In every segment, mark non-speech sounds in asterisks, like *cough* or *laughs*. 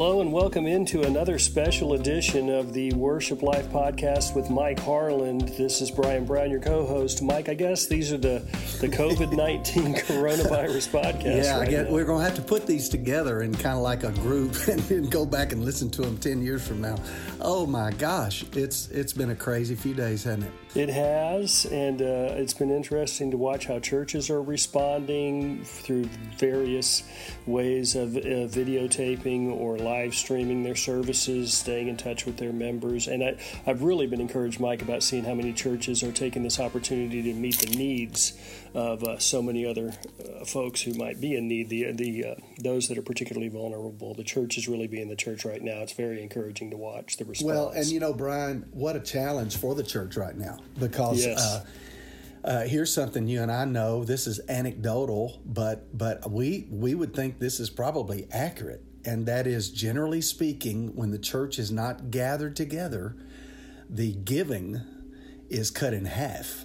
Hello and welcome into another special edition of the Worship Life podcast with Mike Harland. This is Brian Brown, your co-host. Mike, I guess these are the the COVID nineteen *laughs* coronavirus podcast. Yeah, right I get, now. we're going to have to put these together in kind of like a group *laughs* and then go back and listen to them ten years from now. Oh my gosh, it's it's been a crazy few days, hasn't it? It has, and uh, it's been interesting to watch how churches are responding through various ways of uh, videotaping or live streaming their services, staying in touch with their members. And I, I've really been encouraged, Mike, about seeing how many churches are taking this opportunity to meet the needs of uh, so many other uh, folks who might be in need. The the uh, those that are particularly vulnerable. The church is really being the church right now. It's very encouraging to watch the response. Well, and you know, Brian, what a challenge for the church right now because. Yes. Uh, uh, here's something you and I know. This is anecdotal, but but we we would think this is probably accurate, and that is generally speaking, when the church is not gathered together, the giving is cut in half.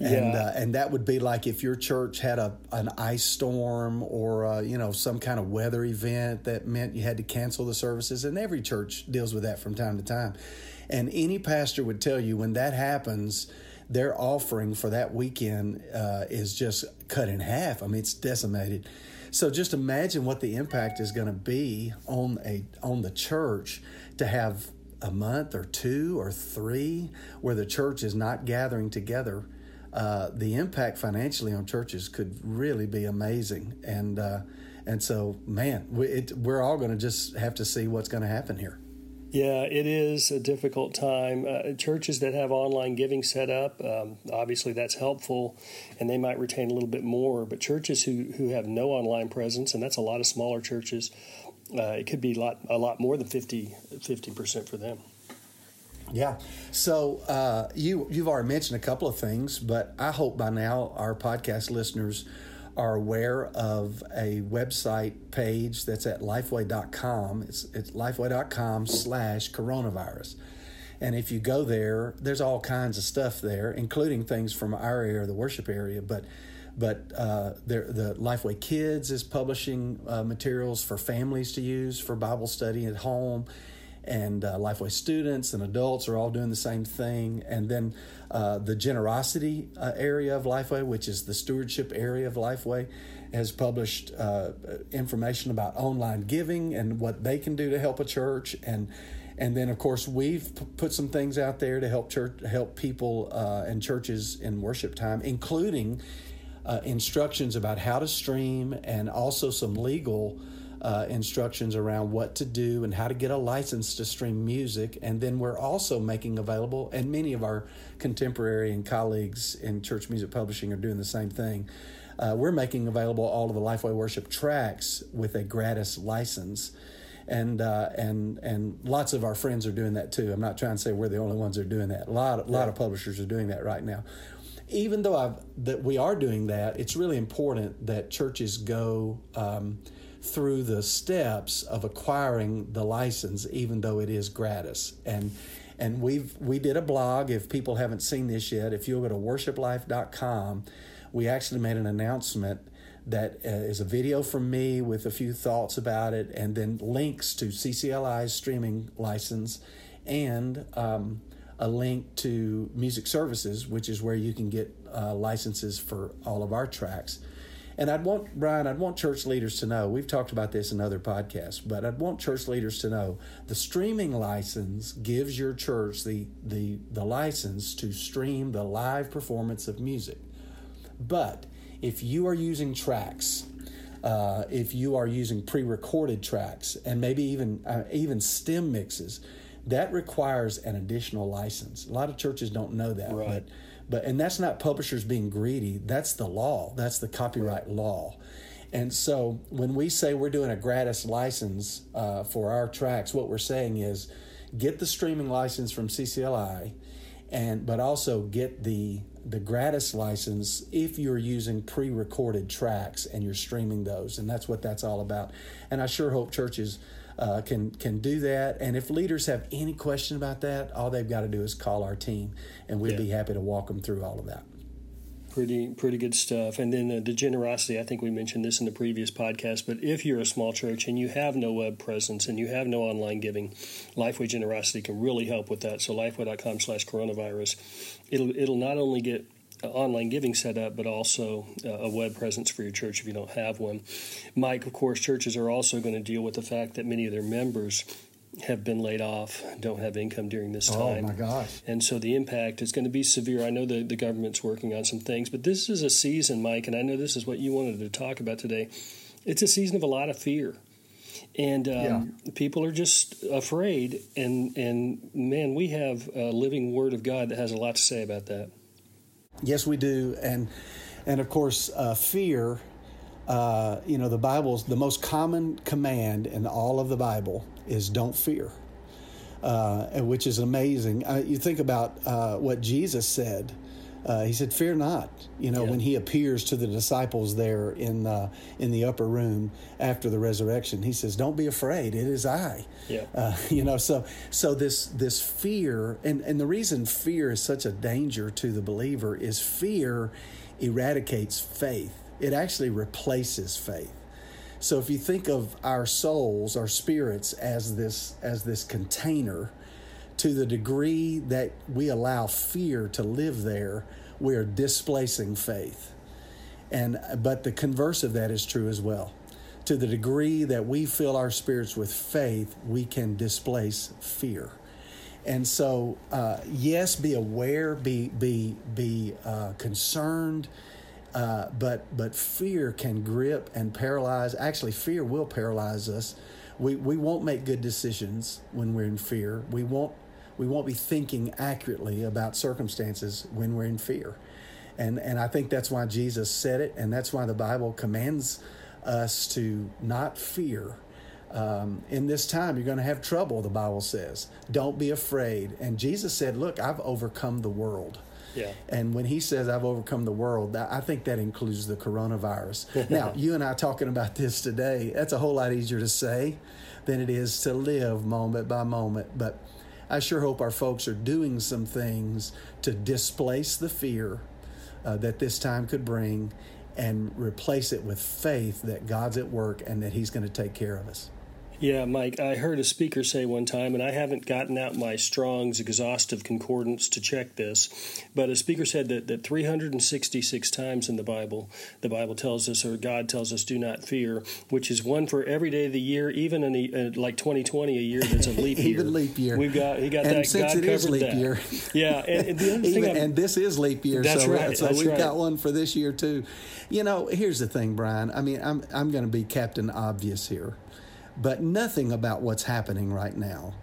And, Yeah. uh, and that would be like if your church had a an ice storm or uh, you know some kind of weather event that meant you had to cancel the services. And every church deals with that from time to time. And any pastor would tell you when that happens, their offering for that weekend uh, is just cut in half. I mean, it's decimated. So just imagine what the impact is going to be on a on the church to have a month or two or three where the church is not gathering together. Uh, the impact financially on churches could really be amazing, and uh, and so man, we, it, we're all going to just have to see what's going to happen here. Yeah, it is a difficult time. Uh, churches that have online giving set up, um, obviously that's helpful, and they might retain a little bit more. But churches who, who have no online presence, and that's a lot of smaller churches, uh, it could be a lot, a lot more than 50 percent for them. Yeah. So uh, you you've already mentioned a couple of things, but I hope by now our podcast listeners are aware of a website page that's at lifeway.com. It's it's lifeway.com slash coronavirus. And if you go there, there's all kinds of stuff there, including things from our area, the worship area, but but uh, the Lifeway Kids is publishing uh, materials for families to use for Bible study at home and uh, Lifeway students and adults are all doing the same thing. And then uh, the generosity uh, area of Lifeway, which is the stewardship area of Lifeway, has published uh, information about online giving and what they can do to help a church. And and then of course we've p- put some things out there to help church help people uh, and churches in worship time, including uh, instructions about how to stream and also some legal uh, instructions around what to do and how to get a license to stream music. And then we're also making available, and many of our contemporary and colleagues in church music publishing are doing the same thing. Uh, we're making available all of the Lifeway Worship tracks with a gratis license. And uh, and and lots of our friends are doing that too. I'm not trying to say we're the only ones that are doing that. A lot a lot of publishers are doing that right now even though I've, that we are doing that, it's really important that churches go um, through the steps of acquiring the license, even though it is gratis. And and we've we did a blog. If people haven't seen this yet, if you'll go to worshiplife.com, we actually made an announcement that uh, is a video from me with a few thoughts about it, and then links to CCLI's streaming license and. Um, a link to music services, which is where you can get uh, licenses for all of our tracks. And I'd want, Brian, I'd want church leaders to know, we've talked about this in other podcasts, but I'd want church leaders to know the streaming license gives your church the, the, the license to stream the live performance of music. But if you are using tracks, uh, if you are using pre-recorded tracks and maybe even uh, even stem mixes, that requires an additional license. A lot of churches don't know that, Right. but but and that's not publishers being greedy. That's the law. That's the copyright law. And so when we say we're doing a gratis license uh, for our tracks, what we're saying is get the streaming license from CCLI, and but also get the the gratis license if you're using pre-recorded tracks and you're streaming those, and that's what that's all about. And I sure hope churches uh, can can do that. And if leaders have any question about that, all they've got to do is call our team, and we'd Yeah. be happy to walk them through all of that. Pretty pretty good stuff. And then uh, the generosity, I think we mentioned this in the previous podcast, but if you're a small church and you have no web presence and you have no online giving, Lifeway Generosity can really help with that. So lifeway.com slash coronavirus. It'll it'll not only get online giving set up, but also uh, a web presence for your church if you don't have one. Mike, of course, churches are also going to deal with the fact that many of their members have been laid off, don't have income during this Oh time. my gosh. And so the impact is going to be severe. I know the, the government's working on some things, but this is a season, Mike, and I know this is what you wanted to talk about today. It's a season of a lot of fear. And um, people are just afraid. And, and man, we have a living word of God that has a lot to say about that. Yes, we do, and and of course, uh, fear. Uh, you know, the Bible's the most common command in all of the Bible is "Don't fear," uh, which is amazing. Uh, you think about uh, what Jesus said. Uh, he said, "Fear not." You know, Yeah. when he appears to the disciples there in uh, in the upper room after the resurrection, he says, "Don't be afraid. It is I." Yeah. Uh, *laughs* you know, so so this this fear, and and the reason fear is such a danger to the believer is fear eradicates faith. It actually replaces faith. So if you think of our souls, our spirits as this as this container, to the degree that we allow fear to live there, we are displacing faith. And but the converse of that is true as well. To the degree that we fill our spirits with faith, we can displace fear. And so, uh, yes, be aware, be be be uh, concerned, uh, but but fear can grip and paralyze. Actually, fear will paralyze us. We we won't make good decisions when we're in fear. We won't we won't be thinking accurately about circumstances when we're in fear. And and I think that's why Jesus said it, and that's why the Bible commands us to not fear. Um, in this time, you're going to have trouble, the Bible says. Don't be afraid. And Jesus said, Look, I've overcome the world. Yeah. And when he says, I've overcome the world, I think that includes the coronavirus. *laughs* now, you and I talking about this today, that's a whole lot easier to say than it is to live moment by moment. But I sure hope our folks are doing some things to displace the fear uh, that this time could bring and replace it with faith that God's at work and that He's going to take care of us. Yeah, Mike, I heard a speaker say one time, and I haven't gotten out my Strong's exhaustive concordance to check this, but a speaker said that, that 366 times in the Bible, the Bible tells us, or God tells us, do not fear, which is one for every day of the year, even in a, uh, like 2020, a year that's a leap *laughs* year. Even leap year. We've got, he got And that. since God it is leap that. year. Yeah, and, and the other thing Even, I'm- and this is leap year, That's so, right, so that's we've right. got one for this year too. You know, here's the thing, Brian. I mean, I'm I'm going to be Captain Obvious here, but nothing about what's happening right now,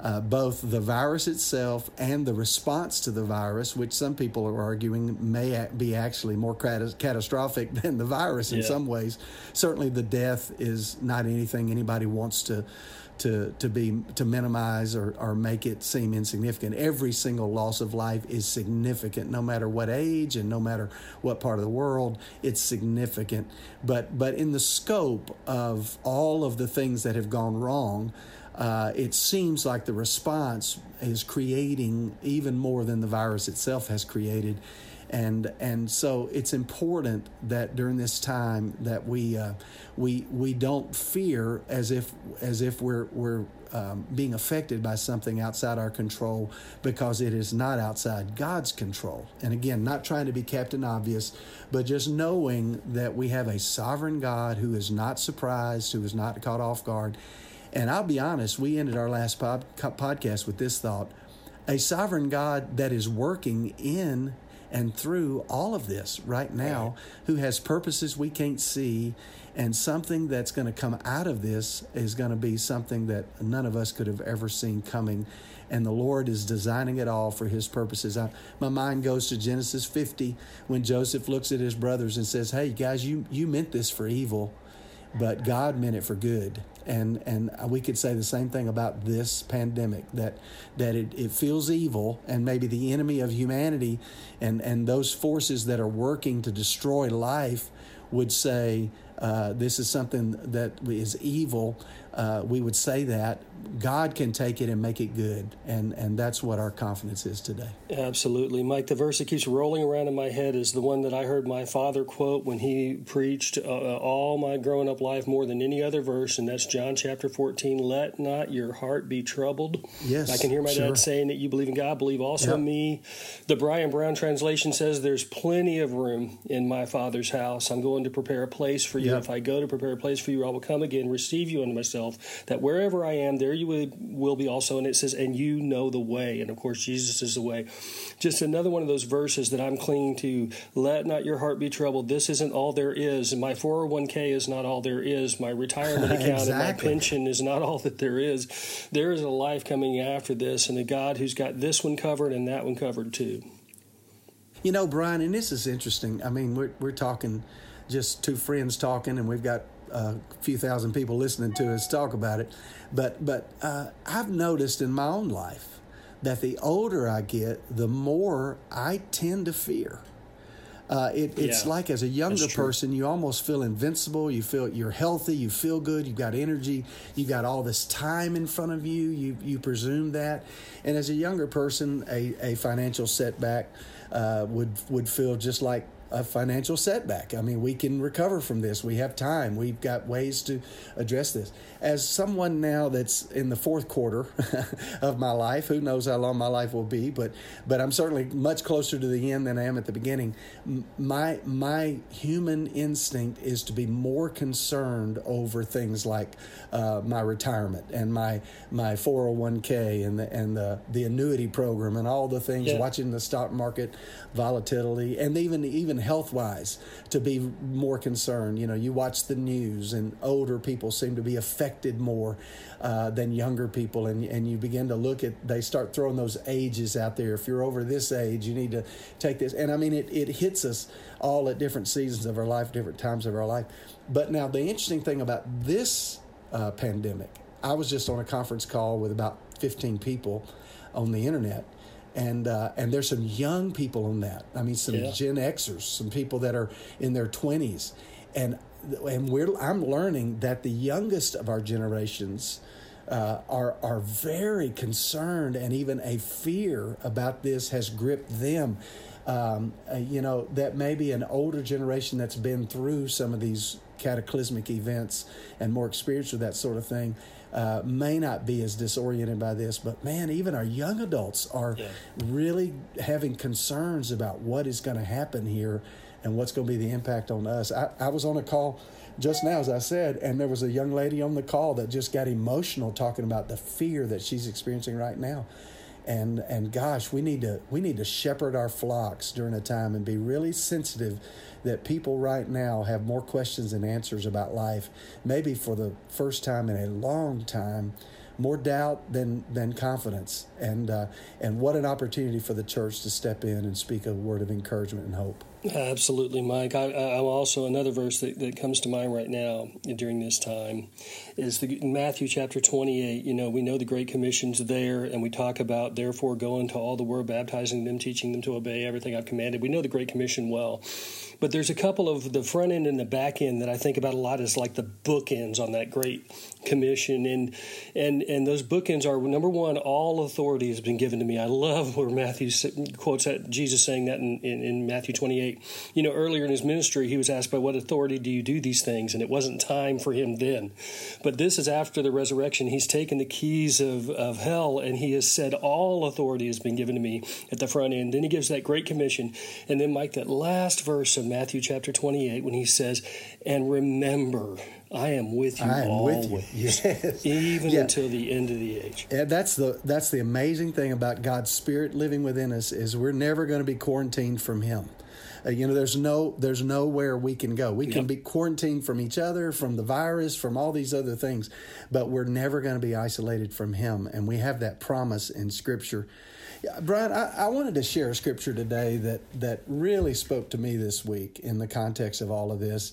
uh, both the virus itself and the response to the virus, which some people are arguing may be actually more cata- catastrophic *laughs* than the virus in Yeah. some ways. Certainly, the death is not anything anybody wants to to to be to minimize or, or make it seem insignificant. Every single loss of life is significant, no matter what age and no matter what part of the world. It's significant. But but in the scope of all of the things that have gone wrong, uh, it seems like the response is creating even more than the virus itself has created and and so it's important that during this time that we uh, we we don't fear as if as if we're we're um, being affected by something outside our control because it is not outside God's control. And again, not trying to be Captain Obvious, but just knowing that we have a sovereign God who is not surprised, who is not caught off guard. And I'll be honest, we ended our last pod, podcast with this thought a sovereign God that is working in and through all of this right now, who has purposes we can't see, and something that's going to come out of this is going to be something that none of us could have ever seen coming. And the Lord is designing it all for His purposes. I, my mind goes to Genesis 50 when Joseph looks at his brothers and says, Hey, guys, you, you meant this for evil, but God meant it for good. And and we could say the same thing about this pandemic that that it, it feels evil and maybe the enemy of humanity and, and those forces that are working to destroy life would say uh, this is something that is evil, uh, we would say that God can take it and make it good, and and that's what our confidence is today. Absolutely, Mike. The verse that keeps rolling around in my head is the one that I heard my father quote when he preached uh, all my growing up life more than any other verse, and that's John chapter fourteen. Let not your heart be troubled. Yes, I can hear my sure. dad saying that you believe in God, believe also yep. in me. The Brian Brown translation says, "There's plenty of room in my Father's house. I'm going to prepare a place for you. Yep. If I go to prepare a place for you, I will come again, receive you unto myself. That wherever I am, there you will, will be also." And it says, "And you know the way." And of course, Jesus is the way. Just another one of those verses that I'm clinging to. Let not your heart be troubled. This isn't all there is. My 401k is not all there is. My retirement *laughs* account exactly. and my pension is not all that there is. There is a life coming after this, and a God who's got this one covered and that one covered too. You know, Brian, and this is interesting. I mean, we're we're talking just two friends talking, and we've got a few thousand people listening to us talk about it. But but uh, I've noticed in my own life that the older I get, the more I tend to fear. Uh, it, it's Yeah, like as a younger person, you almost feel invincible. You feel you're healthy. You feel good. You've got energy. You've got all this time in front of you. You you presume that, and as a younger person, a, a financial setback uh, would would feel just like a financial setback. I mean, we can recover from this. We have time. We've got ways to address this. As someone now that's in the fourth quarter *laughs* of my life, who knows how long my life will be, but but I'm certainly much closer to the end than I am at the beginning. My my human instinct is to be more concerned over things like uh, my retirement and my my 401k and the and the the annuity program and all the things. Yeah. Watching the stock market volatility and even even health wise to be more concerned. You know, you watch the news and older people seem to be affected more uh, than younger people, and and you begin to look at they start throwing those ages out there. If you're over this age, you need to take this. And I mean, it it hits us all at different seasons of our life, different times of our life. But now the interesting thing about this uh, pandemic, I was just on a conference call with about 15 people on the internet and uh, and there's some young people on that. I mean, some Yeah. Gen Xers, some people that are in their twenties, and and we're I'm learning that the youngest of our generations uh, are are very concerned, and even a fear about this has gripped them. Um, uh, you know that maybe an older generation that's been through some of these cataclysmic events and more experienced with that sort of thing uh, may not be as disoriented by this, but man, even our young adults are Yeah. really having concerns about what is going to happen here and what's going to be the impact on us. I, I was on a call just now, as I said, and there was a young lady on the call that just got emotional talking about the fear that she's experiencing right now. And and gosh, we need to we need to shepherd our flocks during a time and be really sensitive that people right now have more questions than answers about life. Maybe for the first time in a long time, more doubt than than confidence. And uh, and what an opportunity for the church to step in and speak a word of encouragement and hope. Absolutely, Mike. I, I'm also another verse that, that comes to mind right now during this time is the Matthew chapter 28. You know, we know the Great Commission's there, and we talk about therefore go into all the world, baptizing them, teaching them to obey everything I've commanded. We know the Great Commission well, but there's a couple of the front end and the back end that I think about a lot is like the bookends on that Great Commission, and and and those bookends are number one, all authority has been given to me. I love where Matthew quotes that Jesus saying that in, in, in Matthew 28. You know, earlier in his ministry, he was asked, "By what authority do you do these things?" And it wasn't time for him then. But this is after the resurrection. He's taken the keys of, of hell and he has said, All authority has been given to me at the front end. Then he gives that great commission. And then, Mike, that last verse of Matthew chapter 28, when he says, And remember, I am with you I am always, with you. Yes. even Yeah. until the end of the age. And that's the that's the amazing thing about God's Spirit living within us is we're never going to be quarantined from Him. Uh, you know, there's no there's nowhere we can go. We can be quarantined from each other, from the virus, from all these other things, but we're never going to be isolated from Him. And we have that promise in Scripture. Brian, I, I wanted to share a scripture today that that really spoke to me this week in the context of all of this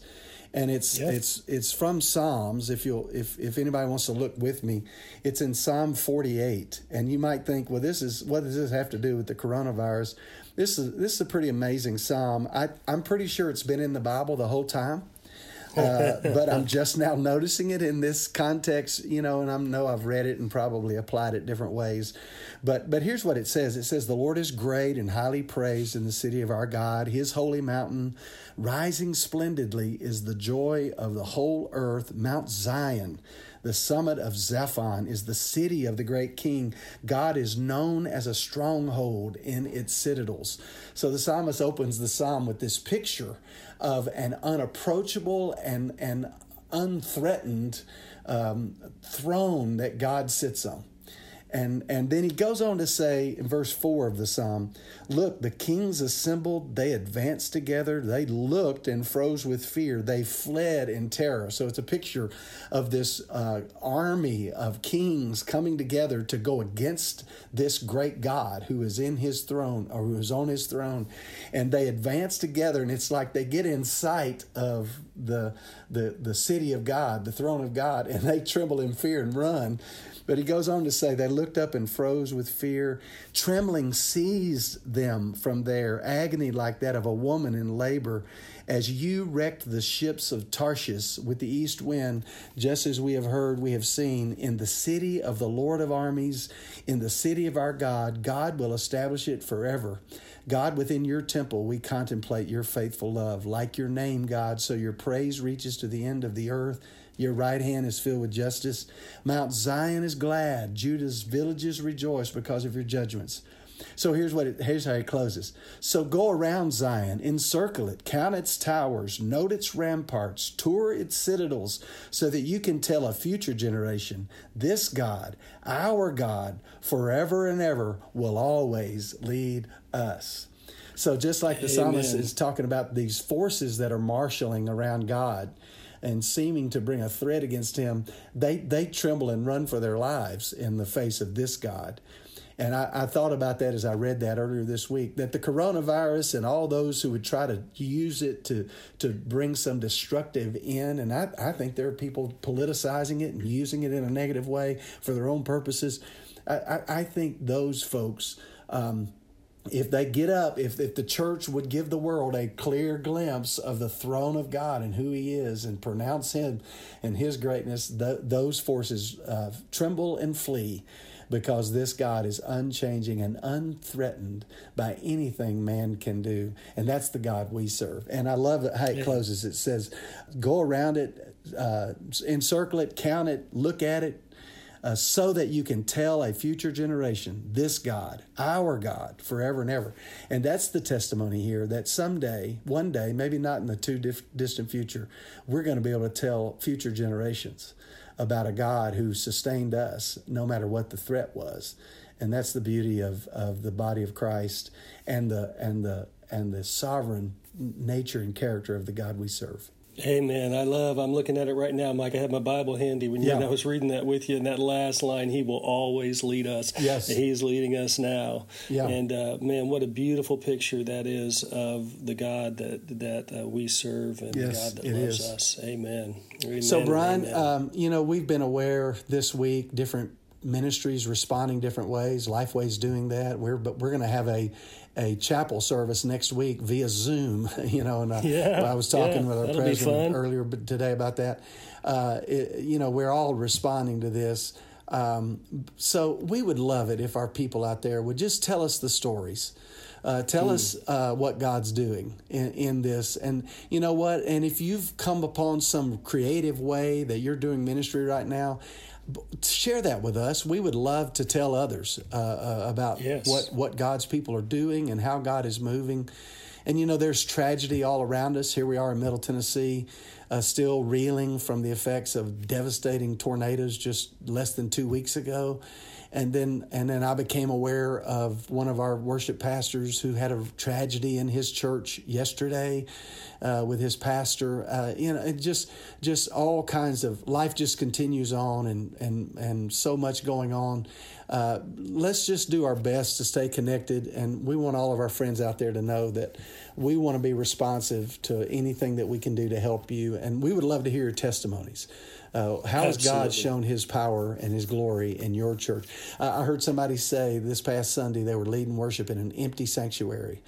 and it's Yeah. it's it's from Psalms. If you'll if if anybody wants to look with me, it's in Psalm 48. And you might think, well, this is what does this have to do with the coronavirus? This is this is a pretty amazing psalm. I I'm pretty sure it's been in the Bible the whole time. Uh, but I'm *laughs* just now noticing it in this context, you know, and I know I've read it and probably applied it different ways. But but here's what it says. It says the Lord is great and highly praised in the city of our God, his holy mountain, rising splendidly is the joy of the whole earth, Mount Zion. The summit of Zaphon is the city of the great king. God is known as a stronghold in its citadels. So the psalmist opens the psalm with this picture of an unapproachable and, and unthreatened um, throne that God sits on. And, and then he goes on to say in verse 4 of the psalm Look, the kings assembled, they advanced together, they looked and froze with fear, they fled in terror. So it's a picture of this uh, army of kings coming together to go against this great God who is in his throne or who is on his throne. And they advance together, and it's like they get in sight of the, the, the city of God, the throne of God, *laughs* and they tremble in fear and run. But he goes on to say, They looked up and froze with fear. Trembling seized them from there, agony like that of a woman in labor. As you wrecked the ships of Tarshish with the east wind, just as we have heard, we have seen, in the city of the Lord of armies, in the city of our God, God will establish it forever. God, within your temple, we contemplate your faithful love. Like your name, God, so your praise reaches to the end of the earth. Your right hand is filled with justice. Mount Zion is glad. Judah's villages rejoice because of your judgments. So here's what it, here's how he closes. So go around Zion, encircle it, count its towers, note its ramparts, tour its citadels, so that you can tell a future generation, this God, our God, forever and ever will always lead us. So just like the Amen. psalmist is talking about these forces that are marshaling around God, and seeming to bring a threat against him, they, they tremble and run for their lives in the face of this God. And I, I, thought about that as I read that earlier this week that the coronavirus and all those who would try to use it to, to bring some destructive in, and I, I think there are people politicizing it and using it in a negative way for their own purposes. I, I, I think those folks. Um, if they get up, if, if the church would give the world a clear glimpse of the throne of God and who He is and pronounce Him and His greatness, th- those forces uh, tremble and flee because this God is unchanging and unthreatened by anything man can do. And that's the God we serve. And I love how it closes. It says, Go around it, uh, encircle it, count it, look at it, uh, so that you can tell a future generation this God, our God, forever and ever. And that's the testimony here that someday, one day, maybe not in the too dif- distant future, we're going to be able to tell future generations about a God who sustained us no matter what the threat was. And that's the beauty of, of the body of Christ and the and the and the sovereign nature and character of the God we serve. Amen. I love. I'm looking at it right now, Mike. I have my Bible handy when you, yeah. I was reading that with you, and that last line, "He will always lead us." Yes, He's leading us now. Yeah. And uh, man, what a beautiful picture that is of the God that that uh, we serve and yes, the God that loves is. us. Amen. amen so, Brian, um, you know, we've been aware this week different ministries responding different ways. Lifeway's doing that. We're but we're going to have a a chapel service next week via Zoom. *laughs* You know, and uh, yeah, I was talking yeah, with our president earlier today about that. Uh, it, you know, we're all responding to this. Um, so we would love it if our people out there would just tell us the stories. Uh, tell mm. us uh, what God's doing in, in, this. And you know what? And if you've come upon some creative way that you're doing ministry right now, share that with us. We would love to tell others uh, uh, about yes. what, what God's people are doing and how God is moving. And you know, there's tragedy all around us. Here we are in Middle Tennessee, uh, still reeling from the effects of devastating tornadoes just less than two weeks ago and then and then I became aware of one of our worship pastors who had a tragedy in his church yesterday uh, with his pastor. Uh, you know, just just all kinds of life just continues on, and and and so much going on. Uh, let's just do our best to stay connected, and we want all of our friends out there to know that we want to be responsive to anything that we can do to help you, and we would love to hear your testimonies. Uh, how has God shown His power and His glory in your church? I heard somebody say this past Sunday they were leading worship in an empty sanctuary,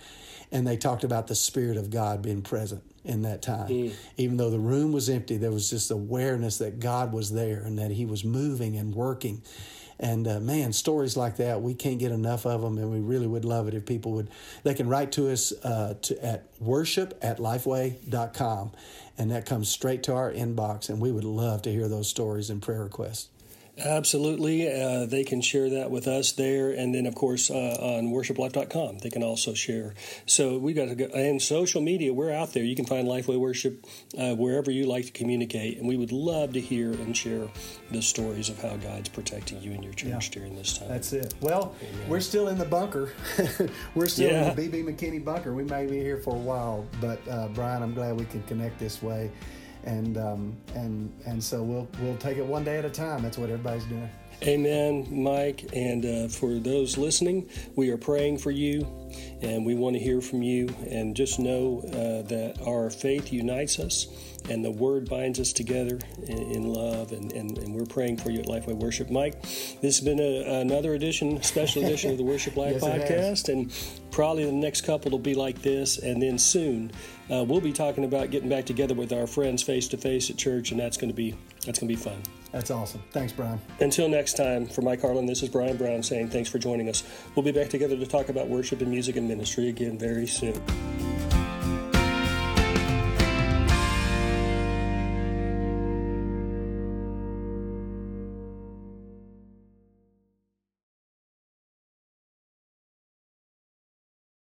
and they talked about the Spirit of God being present in that time. Mm. Even though the room was empty, there was just awareness that God was there and that He was moving and working. And uh, man, stories like that, we can't get enough of them, and we really would love it if people would. They can write to us uh, to, at worship at lifeway.com, and that comes straight to our inbox, and we would love to hear those stories and prayer requests. Absolutely. Uh, they can share that with us there. And then, of course, uh, on worshiplife.com, they can also share. So we got to go. And social media, we're out there. You can find Lifeway Worship uh, wherever you like to communicate. And we would love to hear and share the stories of how God's protecting you and your church yeah. during this time. That's it. Well, Amen. we're still in the bunker. *laughs* we're still yeah. in the BB McKinney bunker. We may be here for a while. But, uh, Brian, I'm glad we can connect this way and um, and and so we'll we'll take it one day at a time. That's what everybody's doing. Amen, Mike. And uh, for those listening, we are praying for you, and we want to hear from you. And just know uh, that our faith unites us, and the Word binds us together in, in love. And, and, and, we're praying for you at Lifeway Worship, Mike. This has been a, another edition, special edition of the Worship Life *laughs* yes, podcast, and probably the next couple will be like this, and then soon uh, we'll be talking about getting back together with our friends face to face at church, and that's going to be that's going to be fun. That's awesome. Thanks, Brian. Until next time, for Mike Harland, this is Brian Brown saying thanks for joining us. We'll be back together to talk about worship and music and ministry again very soon.